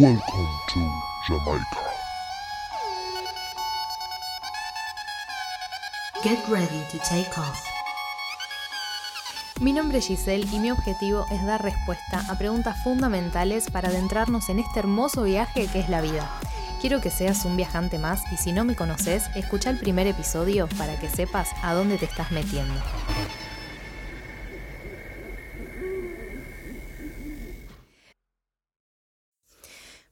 Welcome to Jamaica. Get ready to take off. Mi nombre es Giselle y mi objetivo es dar respuesta a preguntas fundamentales para adentrarnos en este hermoso viaje que es la vida. Quiero que seas un viajante más y si no me conoces, escucha el primer episodio para que sepas a dónde te estás metiendo.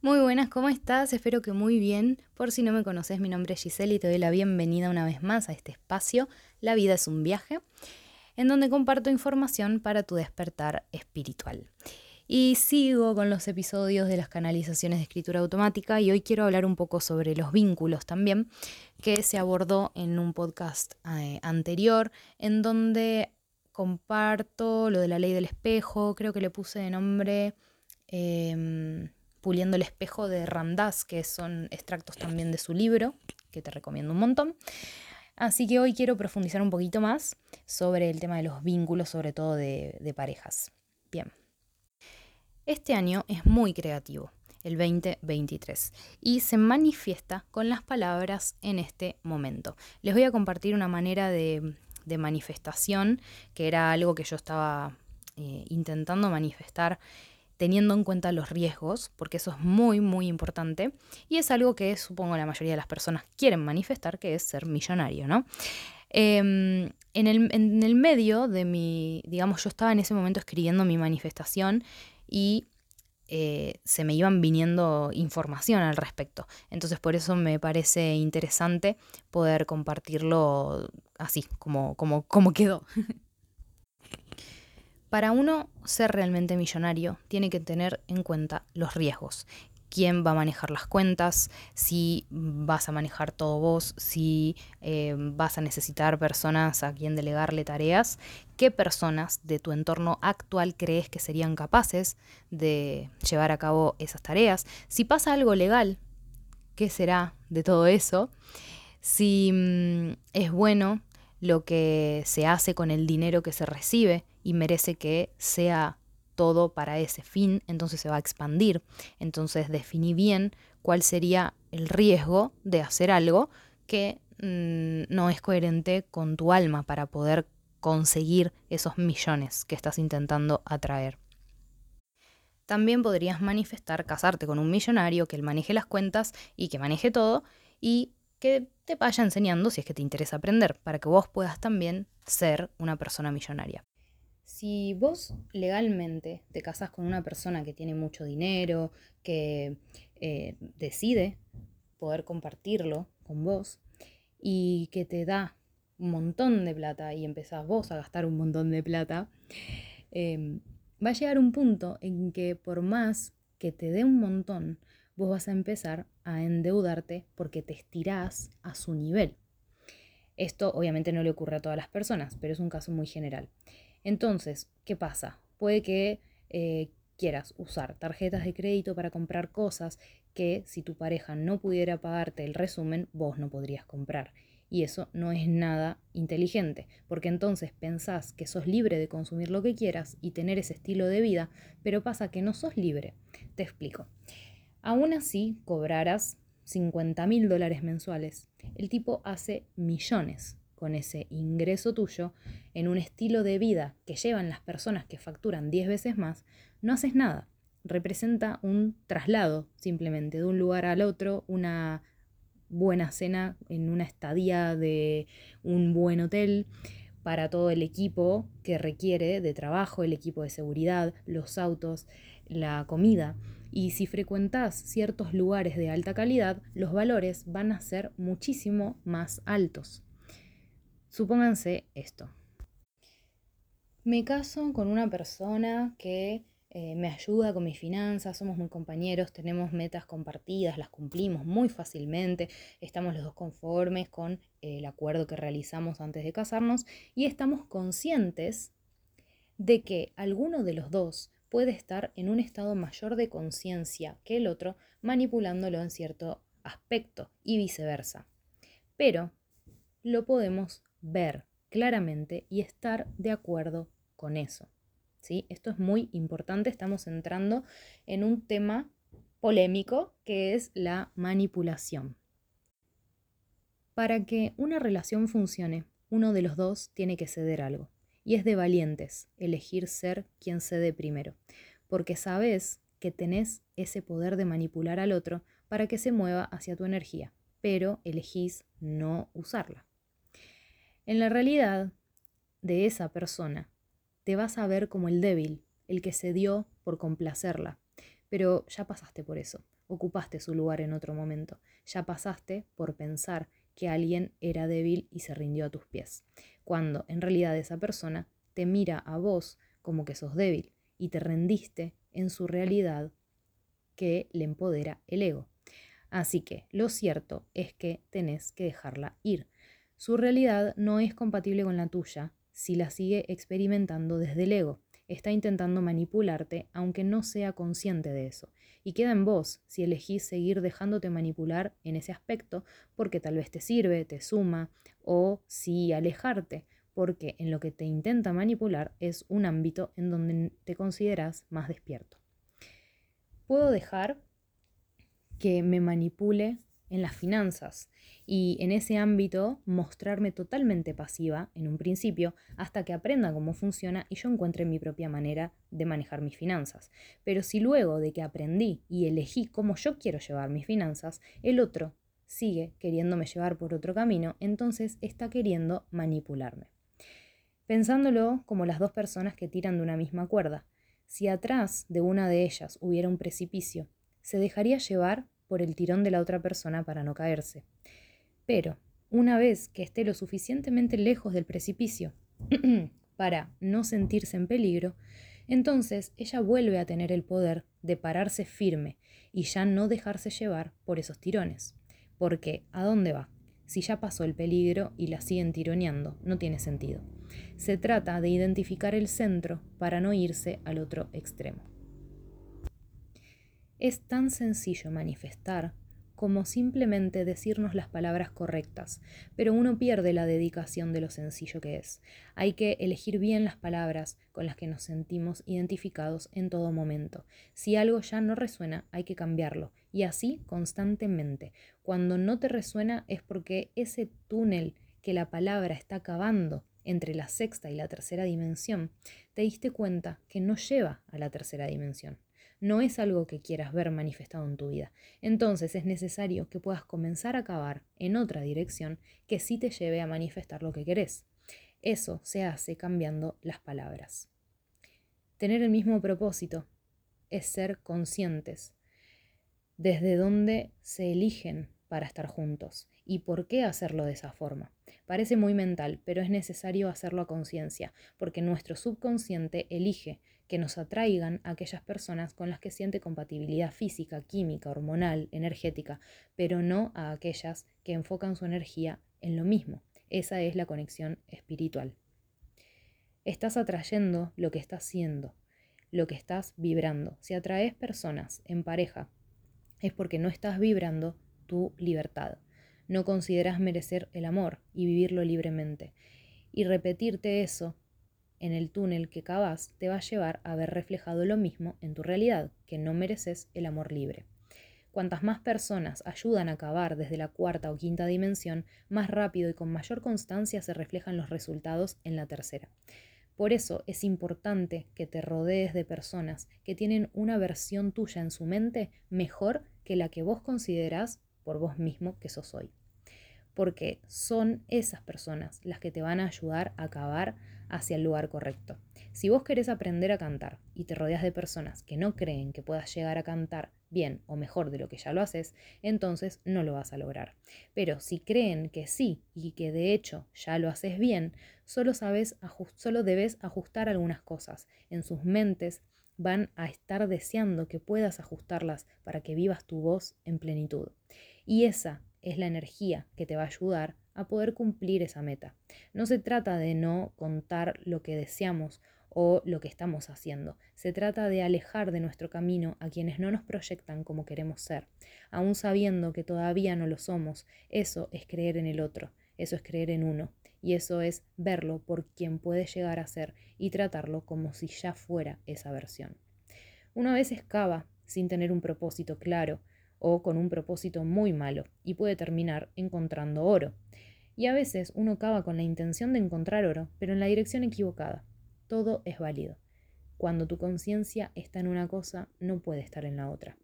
Muy ¿cómo estás? Espero que muy bien. Por si no me conoces, mi nombre es Giselle y te doy la bienvenida una vez más a este espacio. La vida es un viaje, en donde comparto información para tu despertar espiritual. Y sigo con los episodios de las canalizaciones de escritura automática y hoy quiero hablar un poco sobre los vínculos también, que se abordó en un podcast eh, anterior, en donde comparto lo de la ley del espejo, creo que le puse de nombre... Em, Puliendo el espejo de Ramdas, que son extractos también de su libro, que te recomiendo un montón. Así que hoy quiero profundizar un poquito más sobre el tema de los vínculos, sobre todo de, parejas. Bien. Este año es muy creativo, el 2023, y se manifiesta con las palabras en este momento. Les voy a compartir una manera de, de manifestación, que era algo que yo estaba eh, intentando manifestar teniendo en cuenta los riesgos, porque eso es muy, muy importante, y es algo que supongo la mayoría de las personas quieren manifestar, que es ser millonario, ¿no? Em, en, el, medio de mi, digamos, yo estaba en ese momento escribiendo mi manifestación y eh, se me iban viniendo información al respecto. Entonces por eso me parece interesante poder compartirlo así, como, como, como quedó. Para uno ser realmente millonario, tiene que tener en cuenta los riesgos. Quién va a manejar las cuentas, si vas a manejar todo vos, si eh, vas a necesitar personas a quien delegarle tareas, qué personas de tu entorno actual crees que serían capaces de llevar a cabo esas tareas, si pasa algo legal, qué será de todo eso, si mm, es bueno lo que se hace con el dinero que se recibe y merece que sea todo para ese fin, entonces se va a expandir. Entonces definí bien cuál sería el riesgo de hacer algo que mm, no es coherente con tu alma para poder conseguir esos millones que estás intentando atraer. También podrías manifestar casarte con un millonario que él maneje las cuentas y que maneje todo y que te vaya enseñando si es que te interesa aprender, para que vos puedas también ser una persona millonaria. Si vos legalmente te casas con una persona que tiene mucho dinero, que eh, decide poder compartirlo con vos y que te da un montón de plata y empezás vos a gastar un montón de plata, em, va a llegar un punto en que por más que te dé un montón, vos vas a empezar a endeudarte porque te estirás a su nivel. Esto obviamente no le ocurre a todas las personas, pero es un caso muy general. Entonces, ¿qué pasa? Puede que eh, quieras usar tarjetas de crédito para comprar cosas que si tu pareja no pudiera pagarte el resumen, vos no podrías comprar. Y eso no es nada inteligente, porque entonces pensás que sos libre de consumir lo que quieras y tener ese estilo de vida, pero pasa que no sos libre. Te explico. Aún así, cobrarás 50 mil dólares mensuales. El tipo hace millones con ese ingreso tuyo en un estilo de vida que llevan las personas que facturan 10 veces más, no haces nada. Representa un traslado simplemente de un lugar al otro, una buena cena en una estadía de un buen hotel para todo el equipo que requiere de trabajo, el equipo de seguridad, los autos, la comida. Y si frecuentas ciertos lugares de alta calidad, los valores van a ser muchísimo más altos. Supónganse esto. Me caso con una persona que eh, me ayuda con mis finanzas, somos muy compañeros, tenemos metas compartidas, las cumplimos muy fácilmente, estamos los dos conformes con el acuerdo que realizamos antes de casarnos y estamos conscientes de que alguno de los dos puede estar en un estado mayor de conciencia que el otro, manipulándolo en cierto aspecto y viceversa. Pero lo podemos ver claramente y estar de acuerdo con eso. ¿sí? Esto es muy importante, estamos entrando en un tema polémico, que es la manipulación. Para que una relación funcione, uno de los dos tiene que ceder algo. Y es de valientes elegir ser quien cede primero, porque sabes que tenés ese poder de manipular al otro para que se mueva hacia tu energía, pero elegís no usarla. En la realidad de esa persona, te vas a ver como el débil, el que cedió por complacerla, pero ya pasaste por eso, ocupaste su lugar en otro momento, ya pasaste por pensar que alguien era débil y se rindió a tus pies, cuando en realidad esa persona te mira a vos como que sos débil y te rendiste en su realidad que le empodera el ego. Así que lo cierto es que tenés que dejarla ir. Su realidad no es compatible con la tuya si la sigue experimentando desde el ego. Está intentando manipularte aunque no sea consciente de eso. Y queda en vos si elegís seguir dejándote manipular en ese aspecto porque tal vez te sirve, te suma, o si alejarte porque en lo que te intenta manipular es un ámbito en donde te consideras más despierto. Puedo dejar que me manipule en las finanzas y en ese ámbito mostrarme totalmente pasiva en un principio hasta que aprenda cómo funciona y yo encuentre mi propia manera de manejar mis finanzas. Pero si luego de que aprendí y elegí cómo yo quiero llevar mis finanzas, el otro sigue queriéndome llevar por otro camino, entonces está queriendo manipularme. Pensándolo como las dos personas que tiran de una misma cuerda, si atrás de una de ellas hubiera un precipicio, se dejaría llevar por el tirón de la otra persona para no caerse. Pero, una vez que esté lo suficientemente lejos del precipicio para no sentirse en peligro, entonces ella vuelve a tener el poder de pararse firme y ya no dejarse llevar por esos tirones. Porque, ¿a dónde va? Si ya pasó el peligro y la siguen tironeando, no tiene sentido. Se trata de identificar el centro para no irse al otro extremo. Es tan sencillo manifestar como simplemente decirnos las palabras correctas, pero uno pierde la dedicación de lo sencillo que es. Hay que elegir bien las palabras con las que nos sentimos identificados en todo momento. Si algo ya no resuena, hay que cambiarlo, y así constantemente. Cuando no te resuena es porque ese túnel que la palabra está cavando entre la sexta y la tercera dimensión, te diste cuenta que no lleva a la tercera dimensión no es algo que quieras ver manifestado en tu vida. Entonces es necesario que puedas comenzar a cavar en otra dirección que sí te lleve a manifestar lo que querés. Eso se hace cambiando las palabras. Tener el mismo propósito es ser conscientes desde dónde se eligen para estar juntos y por qué hacerlo de esa forma. Parece muy mental, pero es necesario hacerlo a conciencia, porque nuestro subconsciente elige que nos atraigan aquellas personas con las que siente compatibilidad física, química, hormonal, energética, pero no a aquellas que enfocan su energía en lo mismo. Esa es la conexión espiritual. Estás atrayendo lo que estás siendo, lo que estás vibrando. Si atraes personas en pareja, es porque no estás vibrando tu libertad. No consideras merecer el amor y vivirlo libremente. Y repetirte eso en el túnel que cavas te va a llevar a ver reflejado lo mismo en tu realidad, que no mereces el amor libre. Cuantas más personas ayudan a cavar desde la cuarta o quinta dimensión, más rápido y con mayor constancia se reflejan los resultados en la tercera. Por eso es importante que te rodees de personas que tienen una versión tuya en su mente mejor que la que vos considerás por vos mismo que sos hoy. Porque son esas personas las que te van a ayudar a cavar hacia el lugar correcto. Si vos querés aprender a cantar y te rodeas de personas que no creen que puedas llegar a cantar bien o mejor de lo que ya lo haces, entonces no lo vas a lograr. Pero si creen que sí y que de hecho ya lo haces bien, solo, sabes solo debes ajustar algunas cosas. En sus mentes van a estar deseando que puedas ajustarlas para que vivas tu voz en plenitud. Y esa es la energía que te va a ayudar a poder cumplir esa meta. No se trata de no contar lo que deseamos o lo que estamos haciendo. Se trata de alejar de nuestro camino a quienes no nos proyectan como queremos ser, aún sabiendo que todavía no lo somos. Eso es creer en el otro, eso es creer en uno, y eso es verlo por quien puede llegar a ser y tratarlo como si ya fuera esa versión. Una vez excava sin tener un propósito claro o con un propósito muy malo y puede terminar encontrando oro. Y a veces uno cava con la intención de encontrar oro, pero en la dirección equivocada. Todo es válido. Cuando tu conciencia está en una cosa, no puede estar en la otra.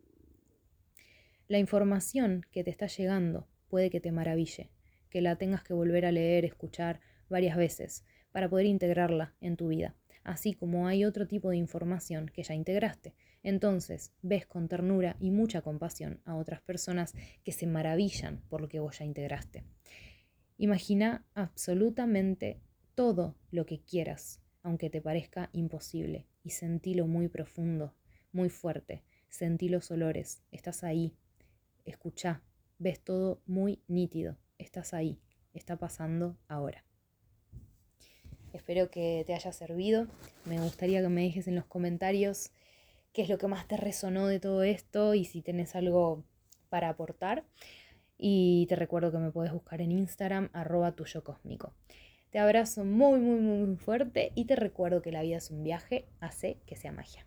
La información que te está llegando puede que te maraville, que la tengas que volver a leer, escuchar varias veces para poder integrarla en tu vida, así como hay otro tipo de información que ya integraste. Entonces ves con ternura y mucha compasión a otras personas que se maravillan por lo que vos ya integraste. Imagina absolutamente todo lo que quieras, aunque te parezca imposible, y sentilo muy profundo, muy fuerte. Sentí los olores, estás ahí, escucha, ves todo muy nítido, estás ahí, está pasando ahora. Espero que te haya servido. Me gustaría que me dejes en los comentarios qué es lo que más te resonó de todo esto y si tenés algo para aportar. Y te recuerdo que me puedes buscar en Instagram, arroba tuyo cósmico. Te abrazo muy, muy, muy fuerte y te recuerdo que la vida es un viaje, hace que sea magia.